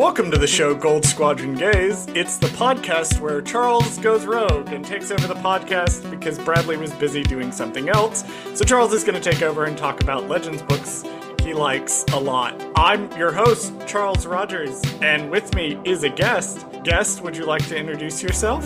Welcome to the show Gold Squadron Gays. It's the podcast where Charles goes rogue and takes over the podcast because Bradley was busy doing something else. So Charles is going to take over and talk about Legends books he likes a lot. I'm your host, Charles Rogers, and with me is a guest. Guest, would you like to introduce yourself?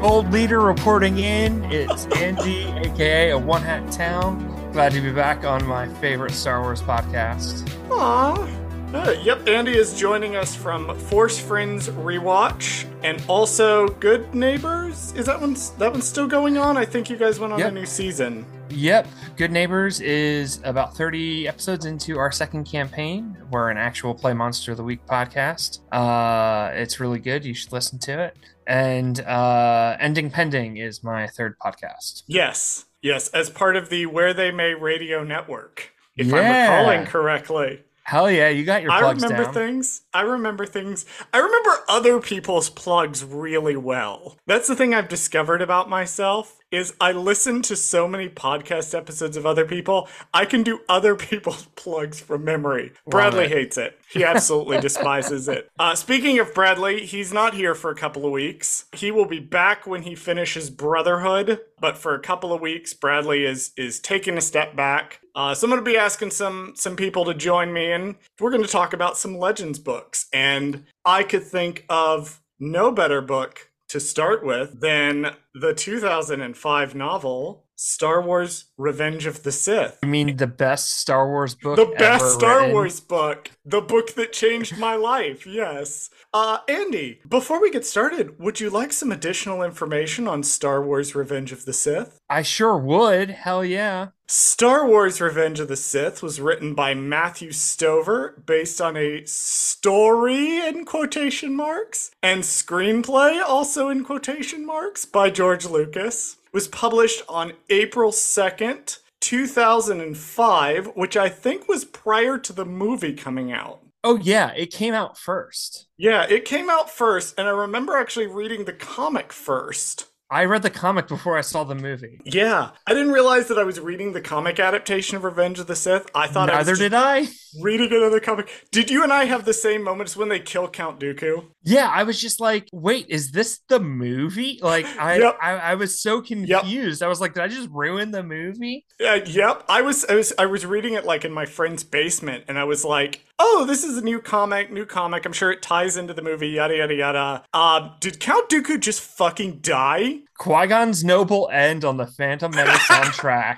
Gold leader reporting in. It's Andy, aka a one hat town. Glad to be back on my favorite Star Wars podcast. Aww. Uh, yep, Andy is joining us from Force Friends Rewatch and also Good Neighbors. Is that one that one's still going on? I think you guys went on Yep. a new season. Yep, Good Neighbors is about 30 episodes into our second campaign. We're an actual Play Monster of the Week podcast. Uh, it's really good. You should listen to it. And uh, Ending Pending is my third podcast. Yes, yes, as part of the Where They May Radio Network, if I'm recalling correctly. Hell yeah, you got your plugs. I remember down. things. I remember things. I remember other people's plugs really well. That's the thing I've discovered about myself is I listen to so many podcast episodes of other people. I can do other people's plugs from memory. Bradley it. hates it. He absolutely despises it. Uh, speaking of Bradley, he's not here for a couple of weeks. He will be back when he finishes Brotherhood, but for a couple of weeks, Bradley is is taking a step back. Uh, so I'm going to be asking some some people to join me, and we're going to talk about some Legends books. And I could think of no better book to start with than the 2005 novel Star Wars: Revenge of the Sith. I mean, the best Star Wars book. The best Star written. Wars book. The book that changed my life. Yes. Uh, Andy, before we get started, would you like some additional information on Star Wars Revenge of the Sith? I sure would. Hell yeah. Star Wars Revenge of the Sith was written by Matthew Stover based on a story in quotation marks and screenplay also in quotation marks by George Lucas. Was published on April 2nd, 2005, which I think was prior to the movie coming out. Oh yeah, it came out first. Yeah, it came out first, and I remember actually reading the comic first. I read the comic before I saw the movie. Yeah, I didn't realize that I was reading the comic adaptation of Revenge of the Sith. I thought I was Neither just did I. reading another comic. Did you and I have the same moments when they kill Count Dooku? Yeah, I was just like, wait, is this the movie? Like, I Yep. I, I was so confused. I was like, did I just ruin the movie? Uh, yep, I was, I was, I was reading it like in my friend's basement, and I was like, "Oh, this is a new comic, new comic. I'm sure it ties into the movie." Yada yada yada. Uh, did Count Dooku just fucking die? Qui Gon's noble end on the Phantom Menace soundtrack,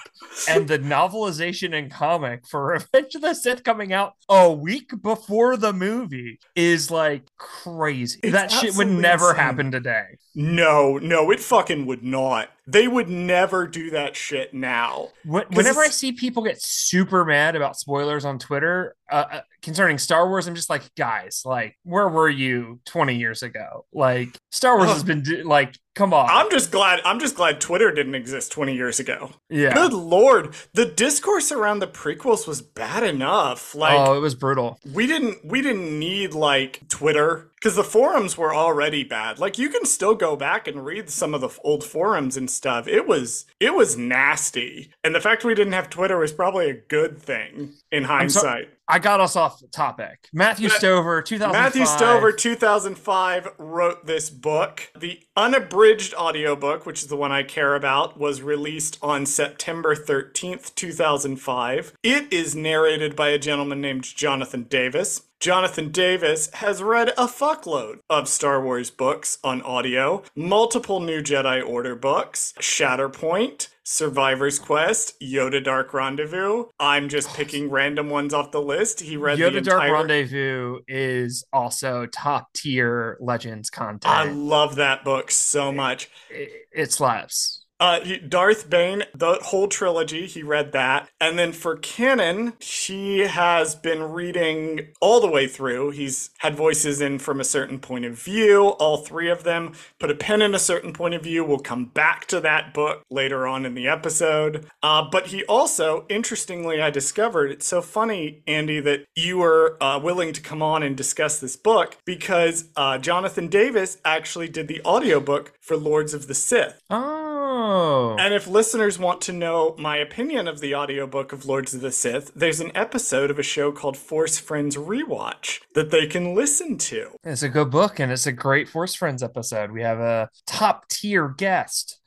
and the novelization and comic for Revenge of the Sith coming out a week before the movie is like crazy. It's that shit would never insane. happen today. No, no, it fucking would not. They would never do that shit now. When- Whenever I see people get super mad about spoilers on Twitter uh, uh, concerning Star Wars, I'm just like, guys, like, where were you 20 years ago? Like, Star Wars Ugh. has been do- like, come on, I'm just glad. I'm just glad Twitter didn't exist 20 years ago. yeah. Good lord, the discourse around the prequels was bad enough. Like oh, it was brutal. we didn't we didn't need like Twitter because the forums were already bad. Like you can still go back and read some of the old forums and stuff. It was it was nasty, and the fact we didn't have Twitter was probably a good thing in hindsight. I got us off the topic. Matthew Ma- Stover, 2005. Matthew Stover, 2005, wrote this book. The unabridged audiobook, which is the one I care about, was released on September 13th, 2005. It is narrated by a gentleman named Jonathan Davis. Jonathan Davis has read a fuckload of Star Wars books on audio, multiple New Jedi Order books, Shatterpoint, Survivor's Quest, Yoda Dark Rendezvous. I'm just picking random ones off the list. He read the Yoda Dark Rendezvous is also top tier Legends content. I love that book so much. it, it slaps. Uh, Darth Bane, the whole trilogy, he read that. And then for canon, he has been reading all the way through. He's had voices in from a certain point of view, all three of them. Put a pen in a certain point of view. We'll come back to that book later on in the episode. Uh, but he also, interestingly, I discovered it's so funny, Andy, that you were uh, willing to come on and discuss this book because uh, Jonathan Davis actually did the audiobook for Lords of the Sith. Oh. Oh. And if listeners want to know my opinion of the audiobook of Lords of the Sith, there's an episode of a show called Force Friends Rewatch that they can listen to. It's a good book and it's a great Force Friends episode. We have a top tier guest.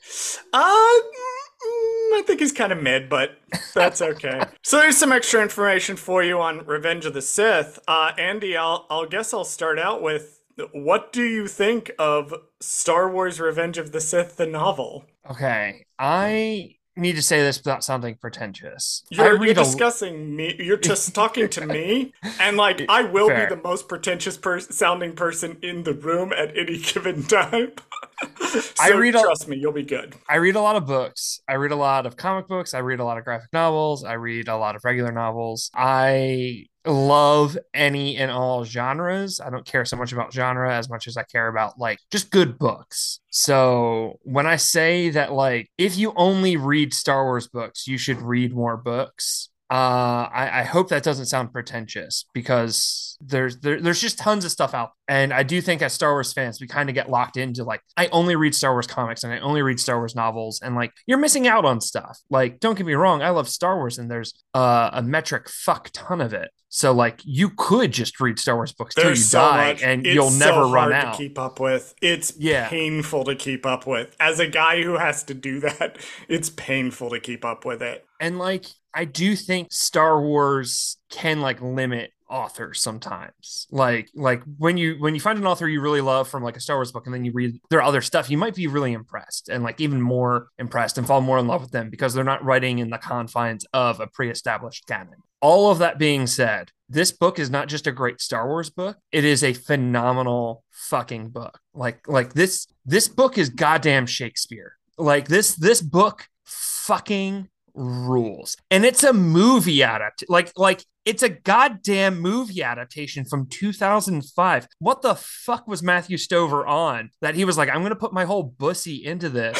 Mm, I think he's kind of mid, but that's okay. so there's some extra information for you on Revenge of the Sith. Uh, Andy, I'll, I'll guess I'll start out with what do you think of Star Wars Revenge of the Sith, the novel? Okay. I need to say this without sounding pretentious. You're, you're discussing me. You're just talking to me, and like I will Fair. be the most pretentious per- sounding person in the room at any given time. so I read a- trust me, you'll be good. I read a lot of books. I read a lot of comic books. I read a lot of graphic novels. I read a lot of regular novels. I love any and all genres. I don't care so much about genre as much as I care about like just good books. So when I say that like if you only read Star Wars books, you should read more books. Uh, I, I hope that doesn't sound pretentious because there's there, there's just tons of stuff out, and I do think as Star Wars fans we kind of get locked into like I only read Star Wars comics and I only read Star Wars novels, and like you're missing out on stuff. Like don't get me wrong, I love Star Wars, and there's uh, a metric fuck ton of it. So like you could just read Star Wars books till you so die, much. and It's you'll so never run out. to keep up with. It's Yeah. painful to keep up with. As a guy who has to do that, it's painful to keep up with it. and like i do think star wars can like limit authors sometimes. Like like when you when you find an author you really love from like a star wars book and then you read their other stuff you might be really impressed and like even more impressed and fall more in love with them because they're not writing in the confines of a pre-established canon. All of that being said this book is not just a great star wars book. It is a phenomenal fucking book. Like like this this book is goddamn shakespeare. Like this this book fucking rules. And it's a movie adapt like like it's a goddamn movie adaptation from 2005 what the fuck was matthew stover on that he was like i'm gonna put my whole bussy into this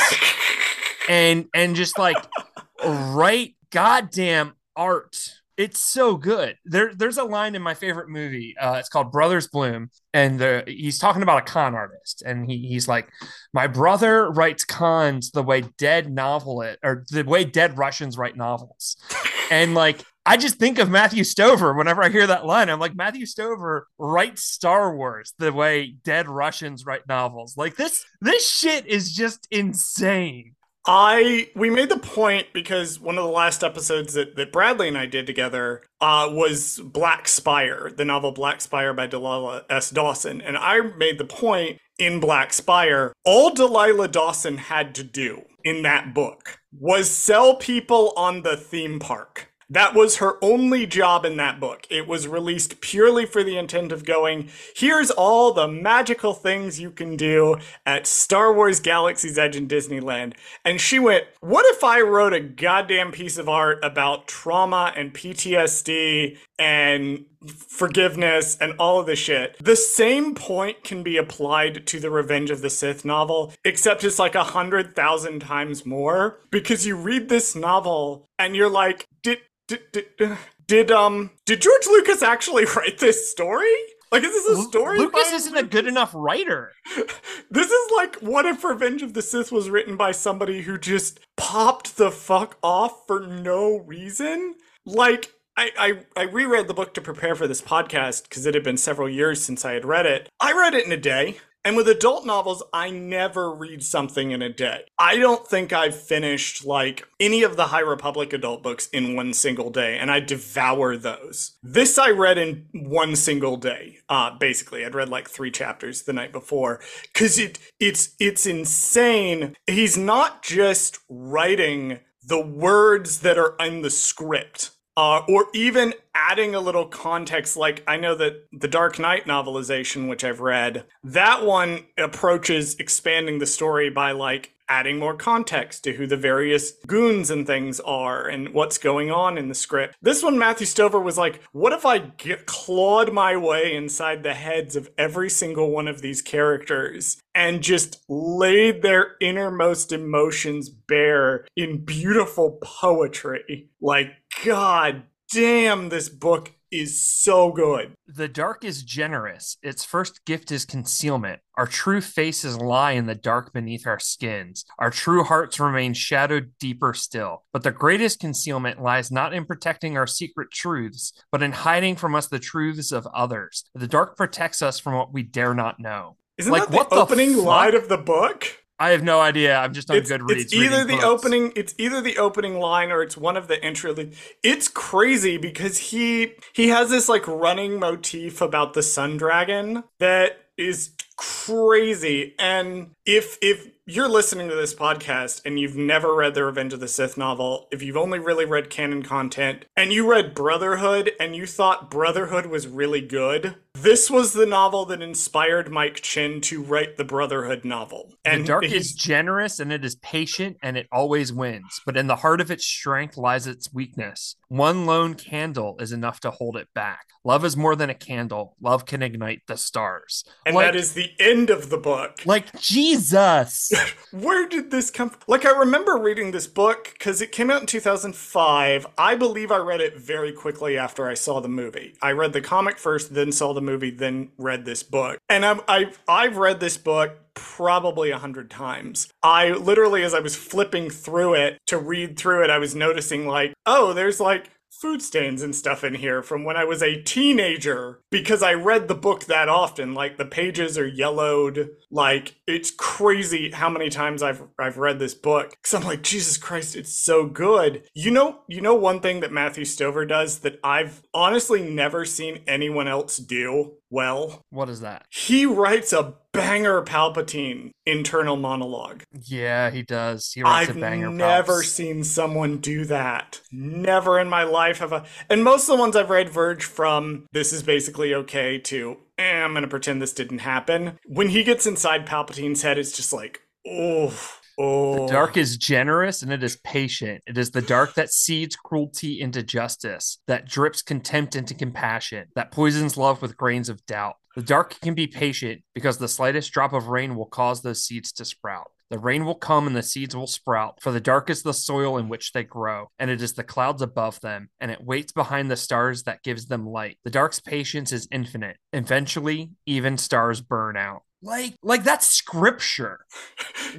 and and just like write goddamn art it's so good there there's a line in my favorite movie uh it's called brothers bloom and the he's talking about a con artist and he, he's like my brother writes cons the way dead novel it or the way dead russians write novels and like I just think of Matthew Stover whenever I hear that line. I'm like, Matthew Stover writes Star Wars the way dead Russians write novels. Like this, this shit is just insane. I we made the point because one of the last episodes that, that Bradley and I did together uh, was Black Spire, the novel Black Spire by Delilah S. Dawson, and I made the point in Black Spire all Delilah Dawson had to do in that book was sell people on the theme park. That was her only job in that book. It was released purely for the intent of going, here's all the magical things you can do at Star Wars Galaxy's Edge in Disneyland. And she went, what if I wrote a goddamn piece of art about trauma and PTSD and forgiveness and all of this shit? The same point can be applied to the Revenge of the Sith novel, except it's like a hundred thousand times more because you read this novel and you're like, did did, did, did um did George Lucas actually write this story? Like, is this a story? Lucas isn't a good enough writer. This is like what if Revenge of the Sith was written by somebody who just popped the fuck off for no reason? Like, I, I, I reread the book to prepare for this podcast because it had been several years since I had read it. I read it in a day. And with adult novels, I never read something in a day. I don't think I've finished like any of the High Republic adult books in one single day, and I devour those. This I read in one single day. Uh, basically, I'd read like three chapters the night before because it it's it's insane. He's not just writing the words that are in the script uh, or even adding a little context. Like I know that the Dark Knight novelization, which I've read, that one approaches expanding the story by like adding more context to who the various goons and things are and what's going on in the script. This one, Matthew Stover was like, what if I get, clawed my way inside the heads of every single one of these characters and just laid their innermost emotions bare in beautiful poetry? Like, God damn, this book is so good. The dark is generous. Its first gift is concealment. Our true faces lie in the dark beneath our skins. Our true hearts remain shadowed deeper still. But the greatest concealment lies not in protecting our secret truths, but in hiding from us the truths of others. The dark protects us from what we dare not know. Isn't Like, that the what the opening fuck? line of the book? I have no idea. I'm just on It's, Goodreads. it's either the books. opening it's either the opening line or it's one of the intro it's crazy because he he has this like running motif about the sun dragon that is crazy and if if you're listening to this podcast and you've never read the Revenge of the Sith novel, if you've only really read canon content, and you read Brotherhood and you thought Brotherhood was really good, this was the novel that inspired Mike Chen to write the Brotherhood novel. And the dark is generous and it is patient and it always wins. But in the heart of its strength lies its weakness. One lone candle is enough to hold it back. Love is more than a candle. Love can ignite the stars. and like, that is the end of the book. like Jesus. Where did this come from? Like, I remember reading this book because it came out in 2005. I believe I read it very quickly after I saw the movie. I read the comic first, then saw the movie, then read this book. And I'm, I've, I've read this book probably a hundred times. I literally, as I was flipping through it to read through it, I was noticing, like, oh, there's like food stains and stuff in here from when I was a teenager because I read the book that often. Like the pages are yellowed. Like it's crazy how many times I've I've read this book. Cause I'm like, Jesus Christ, it's so good. You know, you know one thing that Matthew Stover does that I've honestly never seen anyone else do well. What is that? He writes a banger Palpatine internal monologue. Yeah, he does. He writes I've a banger. I've never Pops. seen someone do that. Never in my life have I. And most of the ones I've read verge from this is basically okay to, eh, I'm going to pretend this didn't happen. When he gets inside Palpatine's head, it's just like, oh, oh. The dark is generous and it is patient. It is the dark that seeds cruelty into justice, that drips contempt into compassion, that poisons love with grains of doubt. The dark can be patient because the slightest drop of rain will cause those seeds to sprout. The rain will come and the seeds will sprout, for the dark is the soil in which they grow, and it is the clouds above them, and it waits behind the stars that gives them light. The dark's patience is infinite. Eventually, even stars burn out. Like, like that's scripture.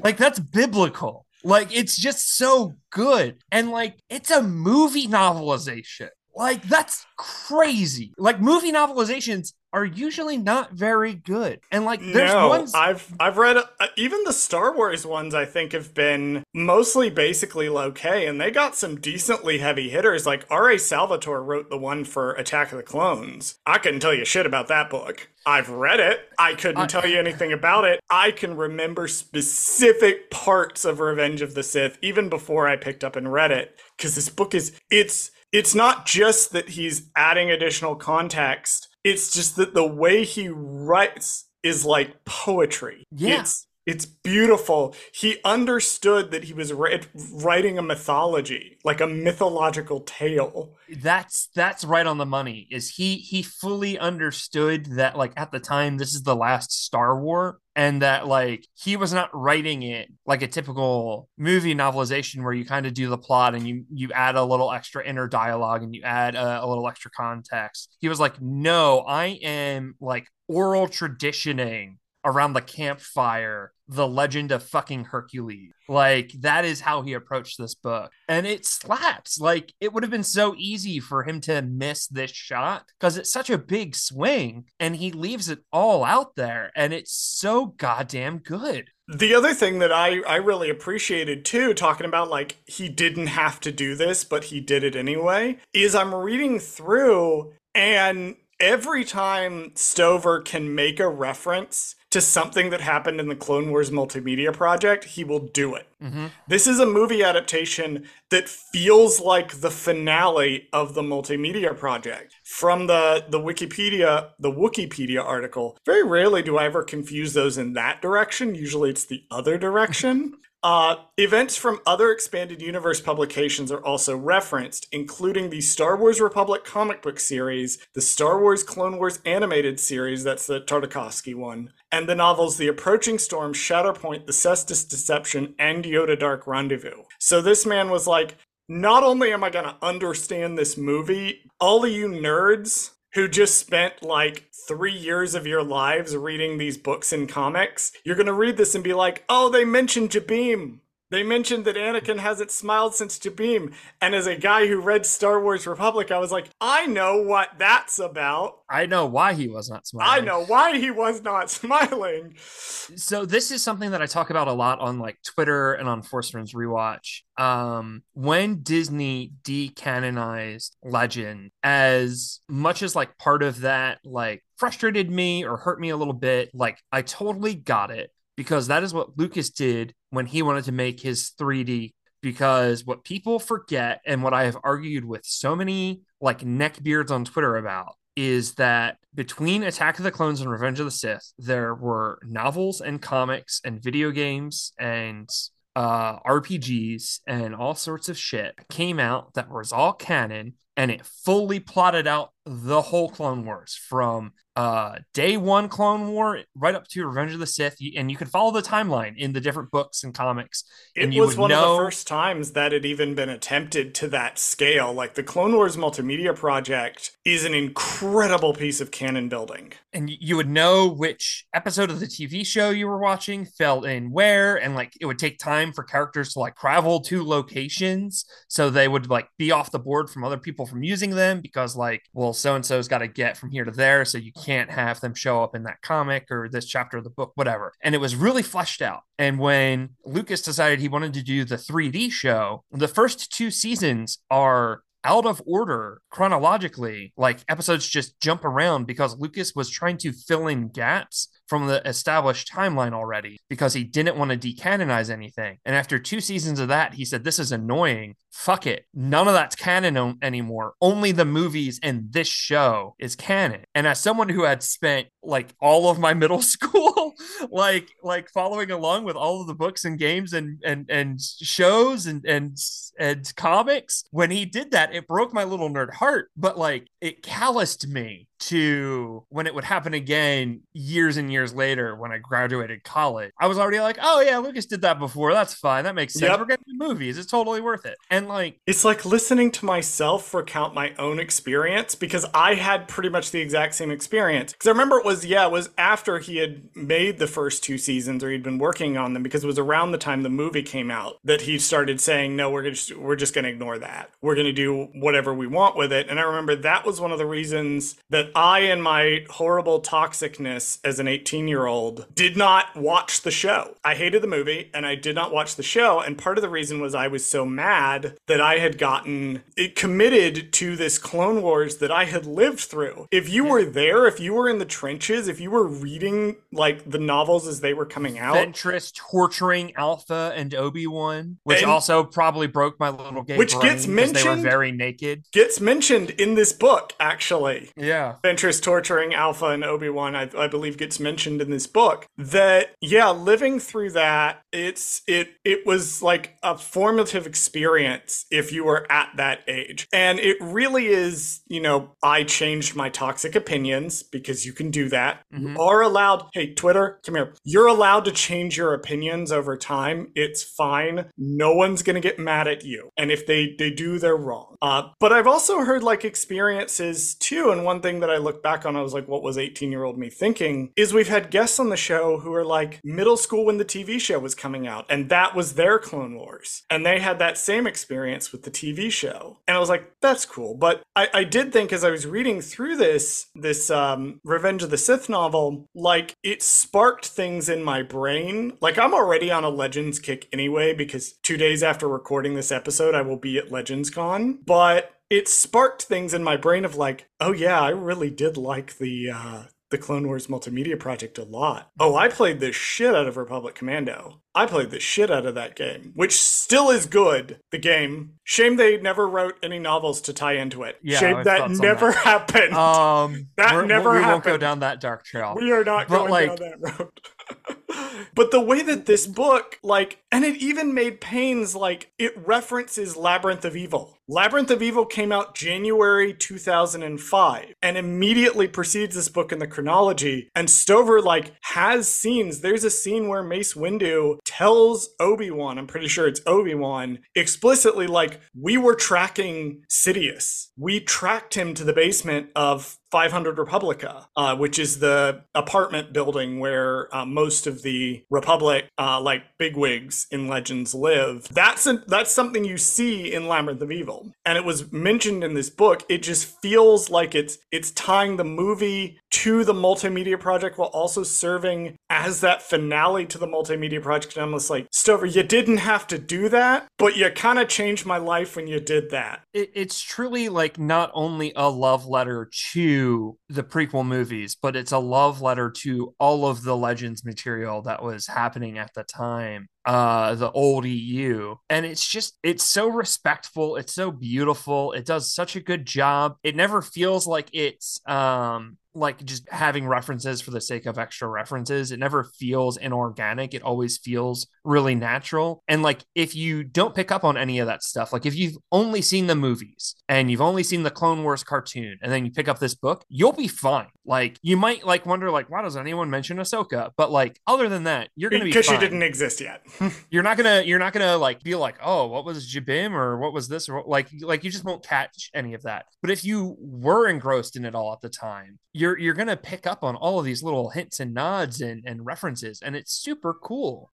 Like that's biblical. Like it's just so good. And like it's a movie novelization. Like that's crazy. Like movie novelizations are usually not very good. And like there's no, ones I've I've read uh, even the Star Wars ones. I think have been mostly basically okay, and they got some decently heavy hitters. Like R. A. Salvatore wrote the one for Attack of the Clones. I couldn't tell you shit about that book. I've read it. I couldn't I- tell you anything about it. I can remember specific parts of Revenge of the Sith even before I picked up and read it because this book is it's it's not just that he's adding additional context. It's just that the way he writes is like poetry. Yeah. It's it's beautiful. He understood that he was ri- writing a mythology, like a mythological tale. that's that's right on the money. Is he he fully understood that like at the time this is the last Star War and that like he was not writing it like a typical movie novelization where you kind of do the plot and you you add a little extra inner dialogue and you add a, a little extra context. He was like, "No, I am like oral traditioning around the campfire the legend of fucking Hercules. Like that is how he approached this book. And it slaps. Like it would have been so easy for him to miss this shot because it's such a big swing and he leaves it all out there and it's so goddamn good. The other thing that I, I really appreciated too, talking about like he didn't have to do this, but he did it anyway, is I'm reading through and every time Stover can make a reference to something that happened in the Clone Wars multimedia project, he will do it. Mm-hmm. This is a movie adaptation that feels like the finale of the multimedia project. From the the Wikipedia, the Wikipedia article, very rarely do I ever confuse those in that direction. Usually it's the other direction. Uh, events from other expanded universe publications are also referenced, including the Star Wars Republic comic book series, the Star Wars Clone Wars animated series, that's the Tartakovsky one, and the novels The Approaching Storm, Shatterpoint, The Cestus Deception, and Yoda Dark Rendezvous. So this man was like, not only am I going to understand this movie, all of you nerds who just spent like three years of your lives reading these books and comics, you're going to read this and be like, oh, they mentioned Jabiim. They mentioned that Anakin hasn't smiled since Jabiim. And as a guy who read Star Wars Republic, I was like, I know what that's about. I know why he was not smiling. I know why he was not smiling. So this is something that I talk about a lot on like Twitter and on Force Friends Rewatch. Um, when Disney decanonized Legend, as much as like part of that like frustrated me or hurt me a little bit, like I totally got it because that is what Lucas did when he wanted to make his 3D. Because what people forget, and what I have argued with so many like neckbeards on Twitter about, is that between Attack of the Clones and Revenge of the Sith, there were novels and comics and video games and uh, RPGs and all sorts of shit came out that was all canon and it fully plotted out the whole Clone Wars from uh, day one Clone War right up to Revenge of the Sith, and you could follow the timeline in the different books and comics. It and was one know... of the first times that had even been attempted to that scale. Like the Clone Wars multimedia project is an incredible piece of canon building, and you would know which episode of the TV show you were watching fell in where, and like it would take time for characters to like travel to locations, so they would like be off the board from other people from using them because like well so and so's got to get from here to there, so you can't have them show up in that comic or this chapter of the book, whatever. And it was really fleshed out. And when Lucas decided he wanted to do the 3D show, the first two seasons are out of order chronologically. Like episodes just jump around because Lucas was trying to fill in gaps from the established timeline already because he didn't want to decanonize anything. And after two seasons of that, he said, This is annoying. Fuck it. None of that's canon anymore. Only the movies and this show is canon. And as someone who had spent like all of my middle school, like like following along with all of the books and games and and and shows and and and comics, when he did that, it broke my little nerd heart. But like it calloused me to when it would happen again years and years later when I graduated college. I was already like, oh yeah, Lucas did that before. That's fine. That makes sense. Yep. We're getting movies. It's totally worth it. And like it's like listening to myself recount my own experience because I had pretty much the exact same experience. Because I remember it was yeah, it was after he had made the first two seasons or he'd been working on them because it was around the time the movie came out that he started saying, no, we're just we're just gonna ignore that. We're gonna do whatever we want with it. And I remember that was one of the reasons that I, in my horrible toxicness as an 18 year old, did not watch the show. I hated the movie and I did not watch the show. And part of the reason was I was so mad that I had gotten it committed to this Clone Wars that I had lived through. If you were there, if you were in the if you were reading like the novels as they were coming out, Ventress torturing Alpha and Obi Wan, which and, also probably broke my little gay which gets mentioned. They were very naked. Gets mentioned in this book, actually. Yeah. Ventress torturing Alpha and Obi Wan, I, I believe, gets mentioned in this book. That yeah, living through that, it's it it was like a formative experience if you were at that age, and it really is. You know, I changed my toxic opinions because you can do that. Mm-hmm. You are allowed. Hey, Twitter, come here. You're allowed to change your opinions over time. It's fine. No one's gonna get mad at you, and if they they do, they're wrong. Uh, but I've also heard like experiences too, and one thing that I look back on, I was like, what was 18 year old me thinking? Is we've had guests on the show who are like middle school when the TV show was coming out, and that was their Clone Wars. And they had that same experience with the TV show. And I was like, that's cool. But I, I did think as I was reading through this, this um, Revenge of the Sith novel, like it sparked things in my brain. Like I'm already on a Legends kick anyway, because two days after recording this episode, I will be at Legends Con. But it sparked things in my brain of like, oh yeah, I really did like the uh, the Clone Wars multimedia project a lot. Oh, I played the shit out of Republic Commando. I played the shit out of that game, which still is good. The game. Shame they never wrote any novels to tie into it. Yeah, Shame that never that. happened. Um, that never we happened. won't go down that dark trail. We are not but going like, down that road. but the way that this book, like, And it even made pains like it references Labyrinth of Evil. Labyrinth of Evil came out January 2005 and immediately precedes this book in the chronology. And Stover like has scenes. There's a scene where Mace Windu tells Obi-Wan, I'm pretty sure it's Obi-Wan, explicitly like we were tracking Sidious. We tracked him to the basement of 500 Republica, uh, which is the apartment building where uh, most of the Republic, uh, like bigwigs in Legends, live. That's a, that's something you see in Labyrinth of Evil, and it was mentioned in this book. It just feels like it's it's tying the movie to the multimedia project while also serving as that finale to the multimedia project. And I'm just like, Stover, you didn't have to do that, but you kind of changed my life when you did that. It, it's truly like not only a love letter to the prequel movies, but it's a love letter to all of the Legends material that was happening at the time uh the old EU and it's just it's so respectful. It's so beautiful. It does such a good job. It never feels like it's um like just having references for the sake of extra references. It never feels inorganic. It always feels really natural. And like if you don't pick up on any of that stuff, like if you've only seen the movies and you've only seen the Clone Wars cartoon and then you pick up this book, you'll be fine. Like you might like wonder like why does anyone mention Ahsoka? But like other than that, you're gonna be because she didn't exist yet. you're not gonna you're not gonna like be like oh what was Jabiim or what was this or like like you just won't catch any of that. But if you were engrossed in it all at the time, you're you're gonna pick up on all of these little hints and nods and, and references, and it's super cool.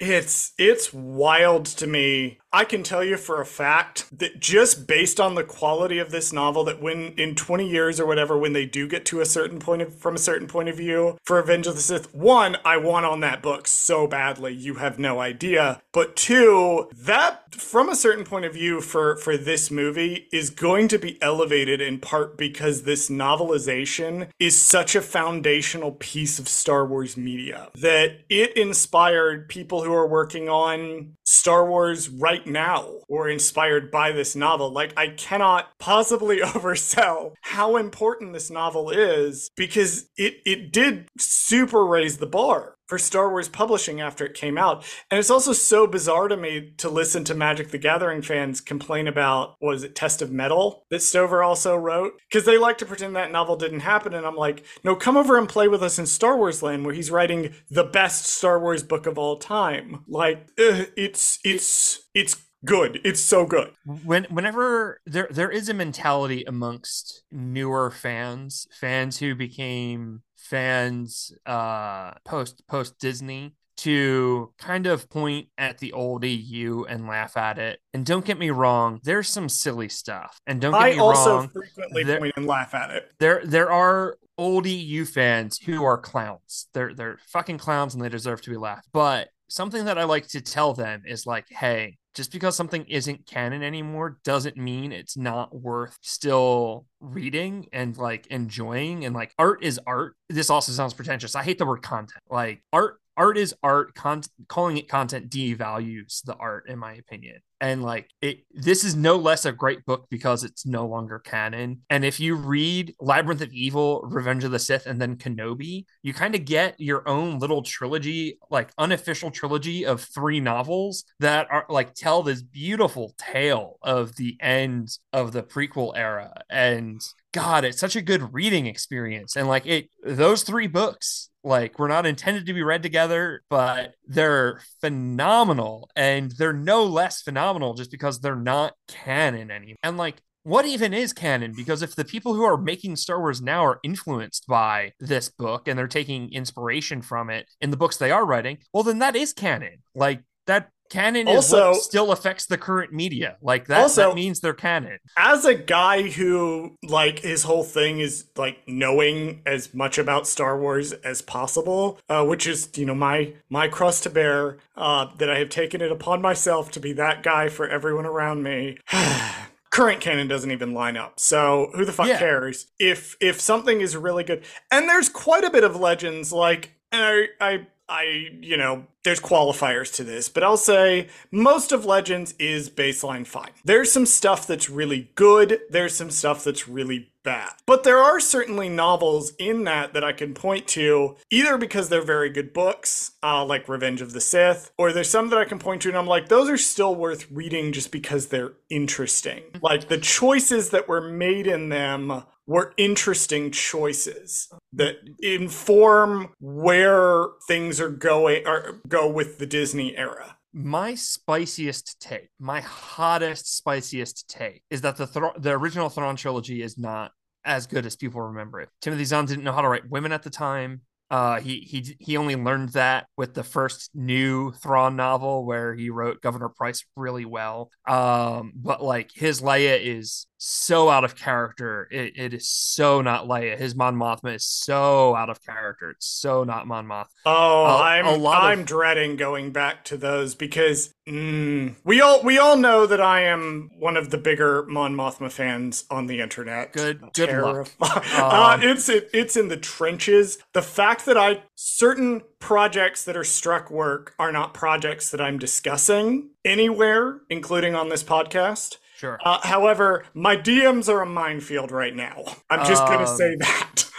It's it's wild to me. I can tell you for a fact that just based on the quality of this novel that when in 20 years or whatever when they do get to a certain point of from a certain point of view for Revenge of the Sith, one, I want on that book so badly, you have no idea. But two, that from a certain point of view for for this movie is going to be elevated in part because this novelization is such a foundational piece of Star Wars media that it inspired people who are working on Star Wars right now or inspired by this novel. Like, I cannot possibly oversell how important this novel is because it, it did super raise the bar for Star Wars publishing after it came out. And it's also so bizarre to me to listen to Magic the Gathering fans complain about, what is it, Test of Metal that Stover also wrote? Because they like to pretend that novel didn't happen. And I'm like, no, come over and play with us in Star Wars Land where he's writing the best Star Wars book of all time. Like, ugh, it's, it's, it's good. It's so good. When whenever there there is a mentality amongst newer fans, fans who became fans uh post post Disney to kind of point at the old EU and laugh at it. And don't get me wrong, there's some silly stuff. And don't get I me also wrong, frequently there- point and laugh at it. there there are old EU fans who are clowns. They're they're fucking clowns and they deserve to be laughed. But something that I like to tell them is like, hey, just because something isn't canon anymore doesn't mean it's not worth still reading and like enjoying and like art is art. This also sounds pretentious. I hate the word content. Like art art is art con- calling it content devalues the art in my opinion. And like it this is no less a great book because it's no longer canon. And if you read labyrinth of evil revenge of the sith and then kenobi you kind of get your own little trilogy like unofficial trilogy of three novels that are like tell this beautiful tale of the end of the prequel era. And god it's such a good reading experience. And like it those three books like were not intended to be read together but they're phenomenal. And they're no less phenomenal just because they're not canon anymore. And like what even is canon? Because if the people who are making star wars now are influenced by this book and they're taking inspiration from it in the books they are writing well then that is canon. Like that canon Also- still affects the current media like that, Also- that means they're canon as a guy who like his whole thing is like knowing as much about Star Wars as possible, uh, which is you know my my cross to bear. Uh, that I have taken it upon myself to be that guy for everyone around me. Current canon doesn't even line up, so who the fuck Yeah. cares? If if something is really good, and there's quite a bit of legends like, and I I I you know there's qualifiers to this, but I'll say most of Legends is baseline fine. There's some stuff that's really good, there's some stuff that's really bad. But there are certainly novels in that that I can point to, either because they're very good books, uh, like Revenge of the Sith, or there's some that I can point to and I'm like, those are still worth reading just because they're interesting. Like the choices that were made in them were interesting choices that inform where things are going or go with the Disney era my spiciest take, my hottest, spiciest take is that the Thra- the original Thrawn trilogy is not as good as people remember it. Timothy Zahn didn't know how to write women at the time. Uh, he he he only learned that with the first new Thrawn novel, where he wrote Governor Price really well. Um, but like his Leia is so out of character. It, it is so not Leia. His Mon Mothma is so out of character. It's so not Mon Moth. Oh, uh, I'm I'm of... dreading going back to those because mm, we all we all know that I am one of the bigger Mon Mothma fans on the internet. Good, good luck. uh, um, it's it, it's in the trenches. The fact that I certain projects that are struck work are not projects that I'm discussing anywhere, including on this podcast Sure. Uh, however, my DMs are a minefield right now. I'm just um, gonna say that.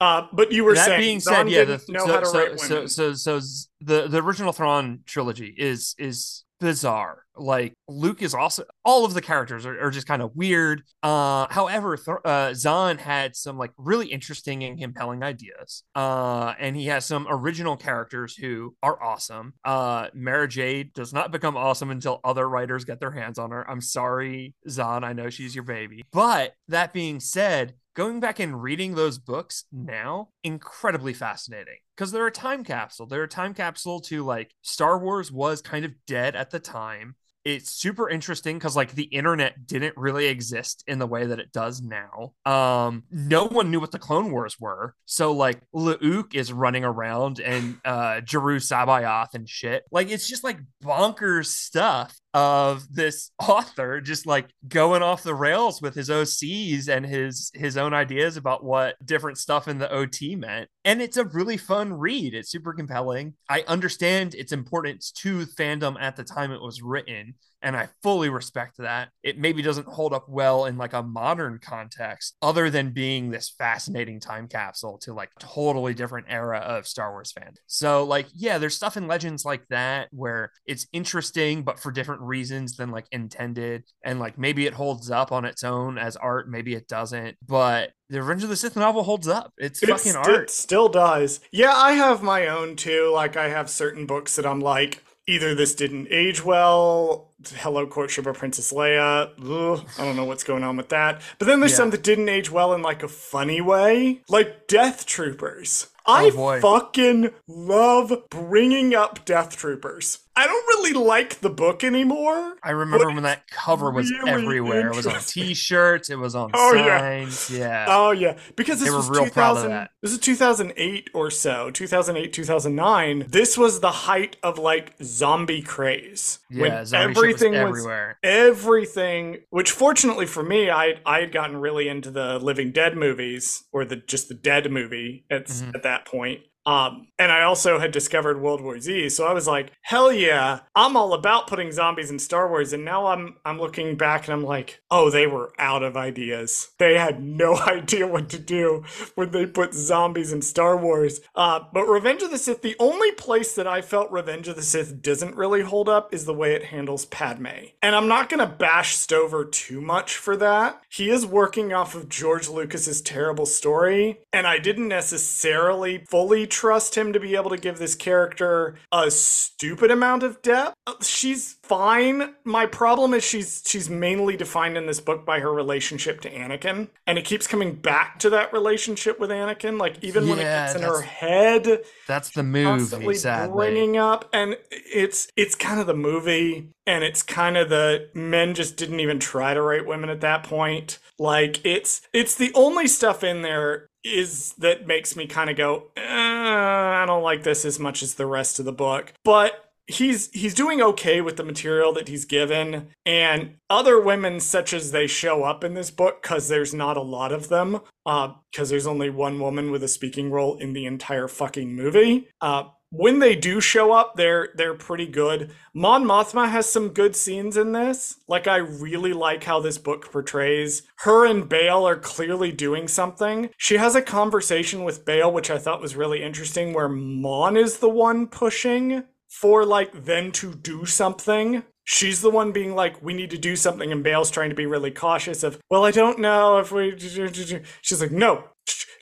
Uh, but you were saying. that saying being said, yeah, the, so, so, so, so, so the the original Thrawn trilogy is is bizarre. Like Luke is also all of the characters are, are just kind of weird. Uh, however, Th- uh, Zahn had some like really interesting and compelling ideas. Uh, and he has some original characters who are awesome. Uh, Mara Jade does not become awesome until other writers get their hands on her. I'm sorry, Zahn. I know she's your baby. But that being said, going back and reading those books now incredibly fascinating because they're a time capsule they're a time capsule to like star wars was kind of dead at the time it's super interesting because like the internet didn't really exist in the way that it does now. Um, no one knew what the Clone Wars were, so like Luke is running around and uh Joruus C'baoth and shit. Like it's just like bonkers stuff of this author just like going off the rails with his OCs and his his own ideas about what different stuff in the OT meant. And it's a really fun read. It's super compelling. I understand its importance to fandom at the time it was written and I fully respect that. It maybe doesn't hold up well in like a modern context, other than being this fascinating time capsule to like totally different era of Star Wars fan. So like, yeah, there's stuff in Legends like that where it's interesting, but for different reasons than like intended, and like maybe it holds up on its own as art, maybe it doesn't, but the Revenge of the Sith novel holds up. It's, it's fucking art. It still does. Yeah, I have my own too. Like I have certain books that I'm like, either this didn't age well. Hello, Courtship of Princess Leia. Ugh, I don't know what's going on with that. But then there's yeah. some that didn't age well in like a funny way, like Death Troopers. I oh fucking love bringing up Death Troopers. I don't really like the book anymore. I remember when that cover was really everywhere. It was on T-shirts. It was on oh, signs. Yeah. yeah. Oh yeah. Because this was 2000. This is 2008 or so. 2008, 2009. This was the height of like zombie craze. Yeah. When everything was everywhere. Was, everything. Which fortunately for me, I I had gotten really into the Living Dead movies or the just the Dead movie at mm-hmm. at that point. Um, and I also had discovered World War Z, so I was like, hell yeah, I'm all about putting zombies in Star Wars. And now I'm I'm looking back and I'm like, oh, they were out of ideas. They had no idea what to do when they put zombies in Star Wars. Uh, but Revenge of the Sith, the only place that I felt Revenge of the Sith doesn't really hold up is the way it handles Padme. And I'm not gonna bash Stover too much for that. He is working off of George Lucas's terrible story, and I didn't necessarily fully trust him to be able to give this character a stupid amount of depth. Uh, she's fine. My problem is she's she's mainly defined in this book by her relationship to Anakin, and it keeps coming back to that relationship with Anakin. Like even yeah, when it gets in her head, that's the movie. Sadly, bringing up, and it's it's kind of the movie, and it's kind of the men just didn't even try to write women at that point. Like it's it's the only stuff in there is that makes me kind of go, eh, I don't like this as much as the rest of the book. But he's he's doing okay with the material that he's given and other women such as they show up in this book because there's not a lot of them uh because there's only one woman with a speaking role in the entire fucking movie uh when they do show up, they're they're pretty good. Mon Mothma has some good scenes in this. Like I really like how this book portrays her and Bail are clearly doing something. She has a conversation with Bail, which I thought was really interesting, where Mon is the one pushing for like them to do something. She's the one being like, we need to do something, and Bail's trying to be really cautious of, well, I don't know if we. She's like, no,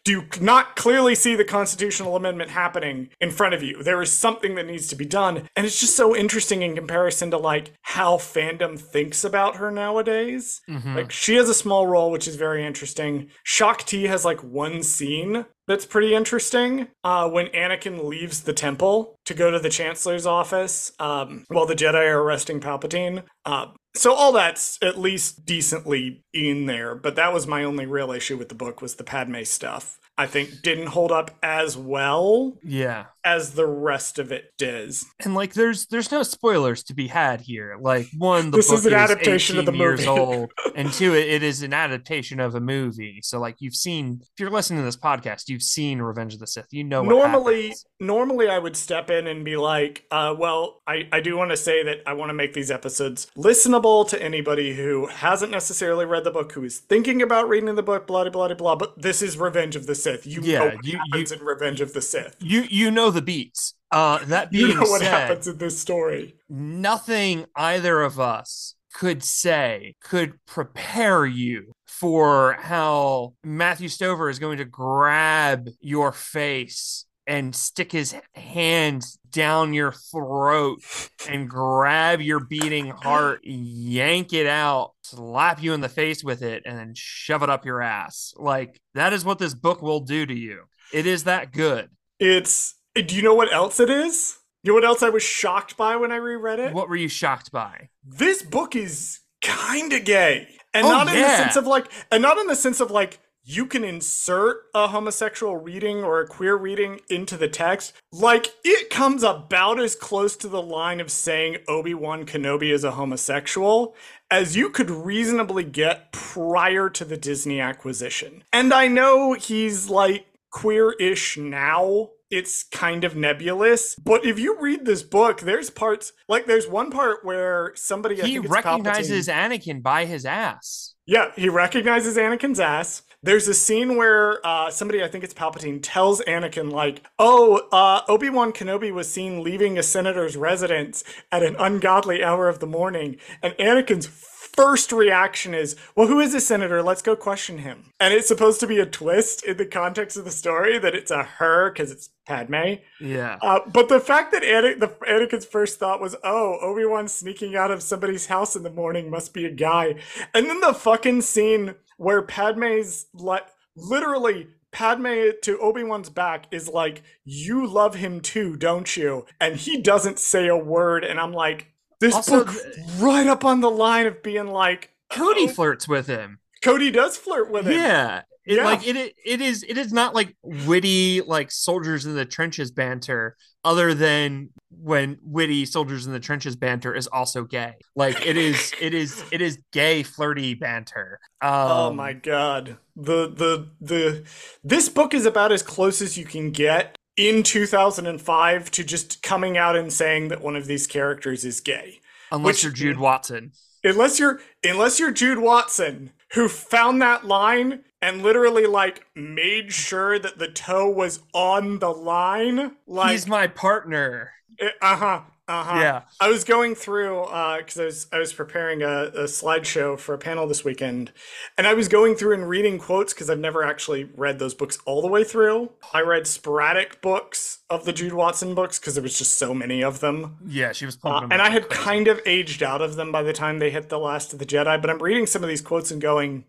do you not clearly see the constitutional amendment happening in front of you? There is something that needs to be done. And it's just so interesting in comparison to like how fandom thinks about her nowadays. Mhm. Like she has a small role, which is very interesting. Shaak Ti has like one scene that's pretty interesting. Uh, when Anakin leaves the temple to go to the Chancellor's office um, while the Jedi are arresting Palpatine. Uh, so all that's at least decently in there, but that was my only real issue with the book was the Padme stuff. I think didn't hold up as well Yeah. as the rest of it does. And like there's there's no spoilers to be had here. Like one, the This book is an adaptation of 18 the years movie. old, and two, it, it is an adaptation of a movie. So like you've seen, if you're listening to this podcast, you've seen Revenge of the Sith. You know normally happens. normally I would step in and be like, uh, well, I, I do want to say that I want to make these episodes listenable to anybody who hasn't necessarily read the book, who is thinking about reading the book, blah blah blah blah. But this is Revenge of the Sith. You Yeah, know what you- happens in Revenge of the Sith. You you know the beats. Uh, that being You know what said, happens in this story. nothing either of us could say could prepare you for how Matthew Stover is going to grab your face and stick his hands down your throat and grab your beating heart, yank it out, slap you in the face with it, and then shove it up your ass. Like, that is what this book will do to you. It is that good. It's. Do you know what else it is? You know what else I was shocked by when I reread it? What were you shocked by? this book is kind of gay and Oh, not in the sense of like and not in the sense of like you can insert a homosexual reading or a queer reading into the text like it comes about as close to the line of saying obi-wan kenobi is a homosexual as you could reasonably get prior to the disney acquisition and i know he's like queer-ish now it's kind of nebulous. But if you read this book, there's parts like there's one part where somebody I He recognizes Palpatine- Anakin by his ass. yeah, he recognizes Anakin's ass. There's a scene where uh, somebody, I think it's Palpatine, tells Anakin, like, oh, uh, Obi Wan Kenobi was seen leaving a senator's residence at an ungodly hour of the morning. And Anakin's first reaction is, well, who is this senator? Let's go question him. And it's supposed to be a twist in the context of the story that it's a her because it's Padme. Yeah. Uh, but the fact that Ana- the, Anakin's first thought was, "Oh, Obi Wan sneaking out of somebody's house in the morning must be a guy," and then the fucking scene where Padme's like, literally. Padme to Obi Wan's back is like, "You love him too, don't you?" And he doesn't say a word, and I'm like, "This Also, book right up on the line of being like." Cody oh, flirts with him. Cody does flirt with him. Yeah. It, Yeah. Like it, it, it is. It is not like witty, like soldiers in the trenches banter. Other than when witty soldiers in the trenches banter is also gay. Like it is. It is. It is gay flirty banter. Um, oh my god. The the the this book is about as close as you can get in 2005 to just coming out and saying that one of these characters is gay. Unless which- you're Jude Watson. Unless you're unless you're Jude Watson who found that line and literally like made sure that the toe was on the line like He's my partner. uh-huh uh-huh Yeah. I was going through uh because I was I was preparing a, a slideshow for a panel this weekend, and I was going through and reading quotes because I've never actually read those books all the way through. I read sporadic books of the Jude Watson books because there was just so many of them, Yeah. She was uh, and I had crazy. kind of aged out of them by the time they hit the Last of the Jedi. But I'm reading some of these quotes and going,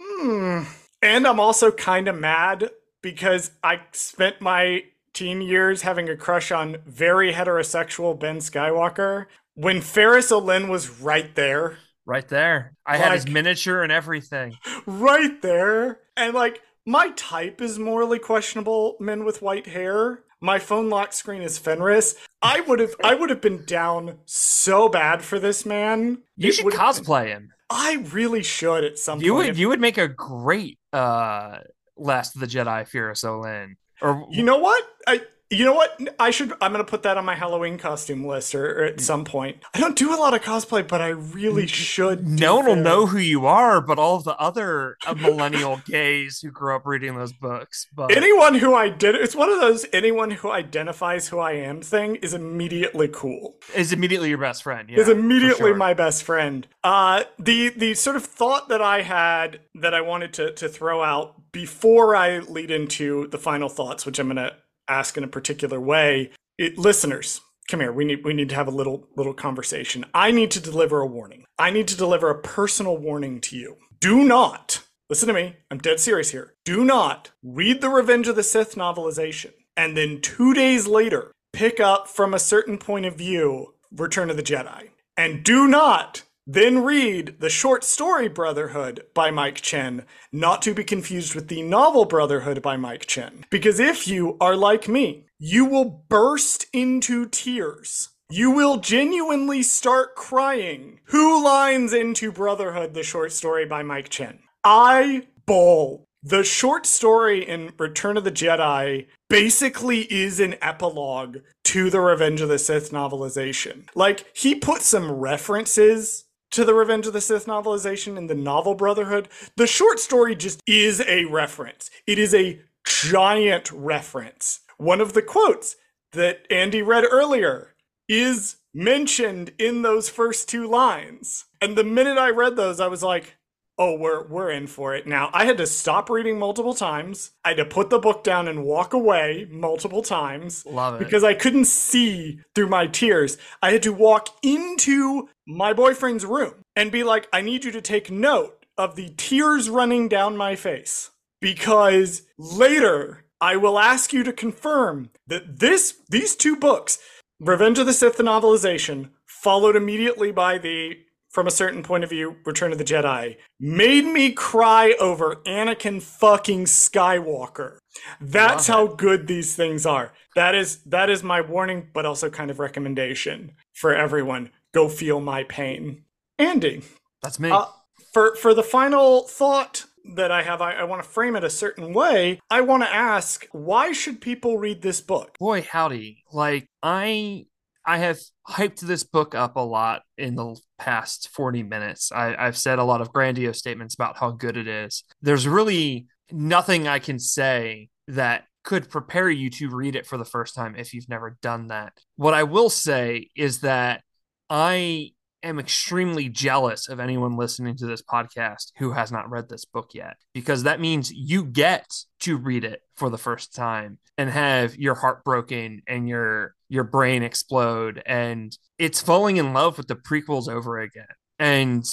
hmm. And I'm also kind of mad because I spent my teen years having a crush on very heterosexual Ben Skywalker when Ferus Olin was right there, right there. I had his miniature and everything. right there. And like, my type is morally questionable men with white hair. My phone lock screen is Fenris. I would have I would have been down so bad for this man. You It should would've been- cosplay him. I really should at some You point. would. You would make a great uh Last of the Jedi Ferus Olin. Or You know what? I you know what? I should. I'm gonna put that on my Halloween costume list, or, or at some point. I don't do a lot of cosplay, but I really should. no one will know who you are, but all of the other uh, millennial gays who grew up reading those books. But Anyone who I did, it's one of those anyone who identifies who I am thing is immediately cool. is immediately your best friend. Yeah, is immediately sure. my best friend. Uh, the the sort of thought that I had that I wanted to to throw out before I lead into the final thoughts, which I'm going to ask in a particular way, it, listeners. Come here. We need we need to have a little little conversation. I need to deliver a warning. I need to deliver a personal warning to you. Do not listen to me. I'm dead serious here. Do not read the Revenge of the Sith novelization and then 2 days later pick up from a certain point of view Return of the Jedi. And do not then read the short story Brotherhood by Mike Chen, not to be confused with the novel Brotherhood by Mike Chen. Because if you are like me, you will burst into tears. You will genuinely start crying. Who lines into Brotherhood, the short story by Mike Chen? I bawl. The short story in Return of the Jedi basically is an epilogue to the Revenge of the Sith novelization. Like, he put some references to the Revenge of the Sith novelization in the novel Brotherhood. The short story just is a reference, it is a giant reference. One of the quotes that Andy read earlier is mentioned in those first two lines. And the minute I read those, I was like, oh, we're we're in for it now. I had to stop reading multiple times. I had to put the book down and walk away multiple times Love it. because I couldn't see through my tears. I had to walk into my boyfriend's room and be like, I need you to take note of the tears running down my face because later I will ask you to confirm that this these two books, Revenge of the Sith the novelization, followed immediately by the from a certain point of view, Return of the Jedi, made me cry over Anakin fucking Skywalker. That's how good these things are. That is that is my warning, but also kind of recommendation for everyone. Go feel my pain. Andy, That's me. uh, for for the final thought that I have, I, I want to frame it a certain way. I want to ask, why should people read this book? Boy, howdy. Like I I have hyped this book up a lot in the past 40 minutes. I, I've said a lot of grandiose statements about how good it is. There's really nothing I can say that could prepare you to read it for the first time if you've never done that. What I will say is that I am extremely jealous of anyone listening to this podcast who has not read this book yet because that means you get to read it for the first time and have your heart broken and your your brain explode and it's falling in love with the prequels over again. And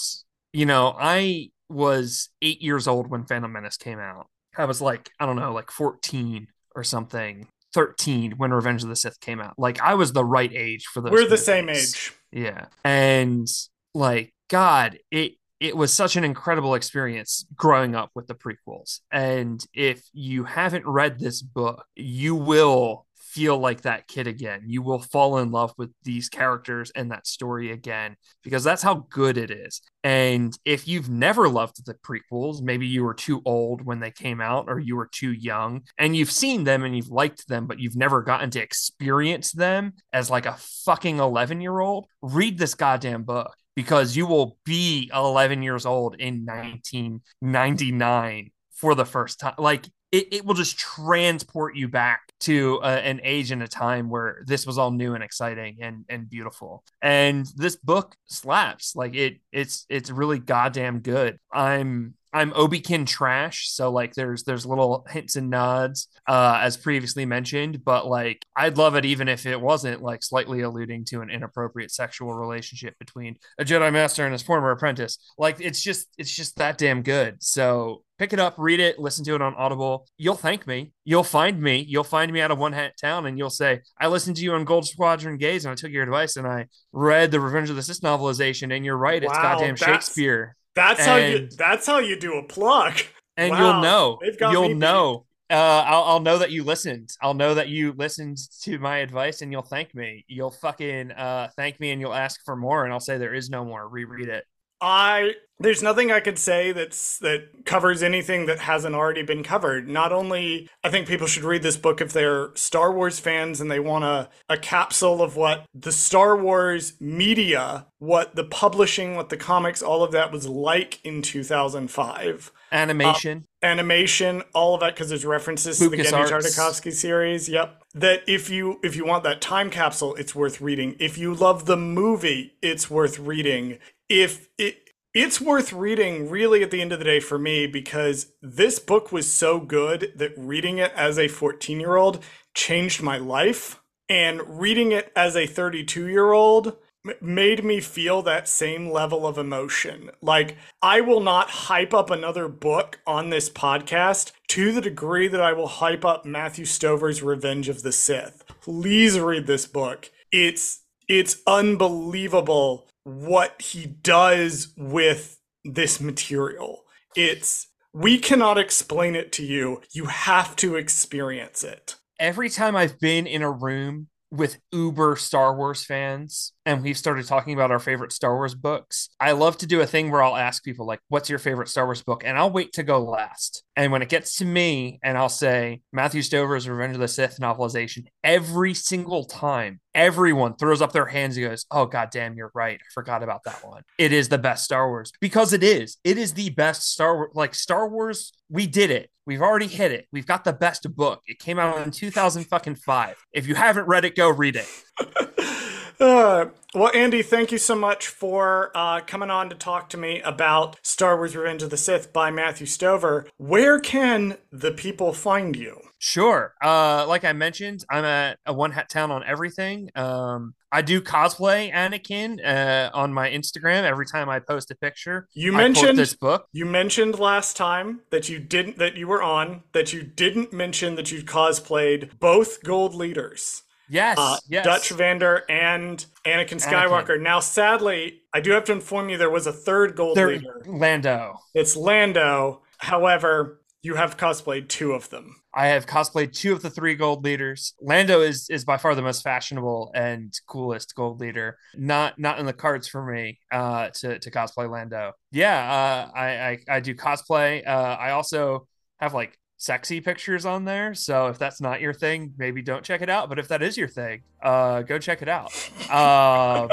you know i was 8 years old when phantom menace came out. I was like i don't know like 14 or something 13 when revenge of the sith came out like i was the right age for those We're the same age. Yeah. And like God, it it was such an incredible experience growing up with the prequels. And if you haven't read this book, you will feel like that kid again. You will fall in love with these characters and that story again because that's how good it is. And if you've never loved the prequels, maybe you were too old when they came out or you were too young and you've seen them and you've liked them, but you've never gotten to experience them as like a fucking 11 year old, read this goddamn book because you will be 11 years old in 1999 for the first time. Like it, it will just transport you back to uh, an age and a time where this was all new and exciting and and beautiful. And this book slaps. Like it it's it's really goddamn good. I'm I'm Obikin trash, so like there's there's little hints and nods uh as previously mentioned, but like I'd love it even if it wasn't like slightly alluding to an inappropriate sexual relationship between a Jedi master and his former apprentice. Like it's just it's just that damn good. So pick it up, read it, listen to it on Audible. You'll thank me. You'll find me. You'll find me out of one hat town and you'll say, I listened to you on Gold Squadron Gays and I took your advice and I read the Revenge of the Sith novelization. And you're right, it's Wow, goddamn Shakespeare. That's how you that's how you do a plug. And Wow, you'll know. they've got me You'll know. Uh, I'll, I'll know that you listened. I'll know that you listened to my advice and you'll thank me. You'll fucking uh, thank me and you'll ask for more and I'll say there is no more. Reread it. I there's nothing I could say that's that covers anything that hasn't already been covered. Not only I think people should read this book if they're Star Wars fans and they want a, a capsule of what the Star Wars media, what the publishing, what the comics, all of that was like in 2005. Animation. Uh, animation, all of that because there's references Lucas to the Arts. Tartakovsky series. Yep. That if you if you want that time capsule, it's worth reading. If you love the movie, it's worth reading. If it it's worth reading really at the end of the day for me because this book was so good that reading it as a 14 year old changed my life. And reading it as a 32 year old made me feel that same level of emotion. Like, I will not hype up another book on this podcast to the degree that I will hype up Matthew Stover's Revenge of the Sith. Please read this book. It's it's unbelievable what he does with this material. It's we cannot explain it to you. You have to experience it. Every time I've been in a room with uber Star Wars fans and we've started talking about our favorite Star Wars books, I love to do a thing where I'll ask people like, "What's your favorite Star Wars book?" and I'll wait to go last. And when it gets to me and I'll say Matthew Stover's Revenge of the Sith novelization, every single time everyone throws up their hands and goes, "Oh god damn, you're right. I forgot about that one. It is the best Star Wars because it is. It is the best Star Wars like Star Wars, we did it. We've already hit it. We've got the best book. It came out in 2005. If you haven't read it, go read it. Uh, well, Andy, thank you so much for uh, coming on to talk to me about Star Wars Revenge of the Sith by Matthew Stover. Where can the people find you? Sure. Uh, like I mentioned, I'm at a one hat town on everything. Um, I do cosplay Anakin uh, on my Instagram every time I post a picture. You mentioned this book. You mentioned last time that you didn't that you were on that you didn't mention that you cosplayed both gold leaders. Yes, Uh, yes. Dutch Vander and Anakin Skywalker. Now, sadly, I do have to inform you there was a third gold They're- leader. Lando. It's Lando. However, you have cosplayed two of them. I have cosplayed two of the three gold leaders. Lando is is by far the most fashionable and coolest gold leader. Not not in the cards for me uh, to to cosplay Lando. Yeah, uh, I, I I do cosplay. Uh, I also have like sexy pictures on there. So if that's not your thing, maybe don't check it out. But if that is your thing, uh, go check it out. Um,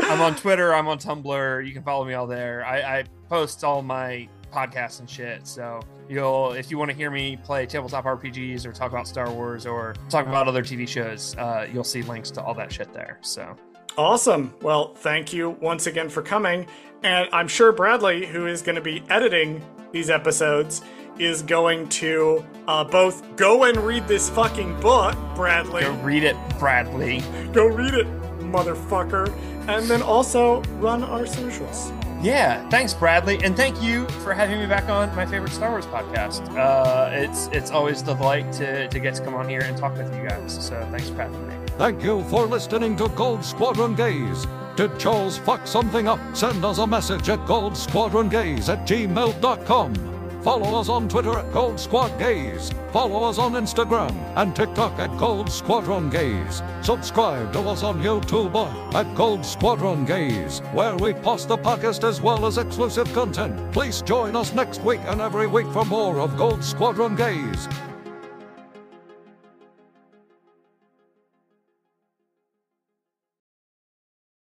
I'm on Twitter. I'm on Tumblr. You can follow me all there. I, I post all my podcasts and shit. So you'll, if you want to hear me play tabletop RPGs or talk about Star Wars or talk about other TV shows, uh, you'll see links to all that shit there. So Awesome. Well, thank you once again for coming. And I'm sure Bradley, who is going to be editing these episodes, is going to uh, both go and read this fucking book, Bradley. go read it, Bradley. Go read it, motherfucker. And then also run our socials. Yeah, thanks, Bradley, and thank you for having me back on my favorite Star Wars podcast. Uh, it's it's always the delight to to get to come on here and talk with you guys. So thanks for having me. Thank you for listening to Gold Squadron Gays. Did Charles fuck something up? Send us a message at goldsquadrongays at gmail.com. Follow us on Twitter at Gold Squad Gays. Follow us on Instagram and TikTok at Gold Squadron Gays. Subscribe to us on YouTube at Gold Squadron Gays, where we post the podcast as well as exclusive content. Please join us next week and every week for more of Gold Squadron Gays.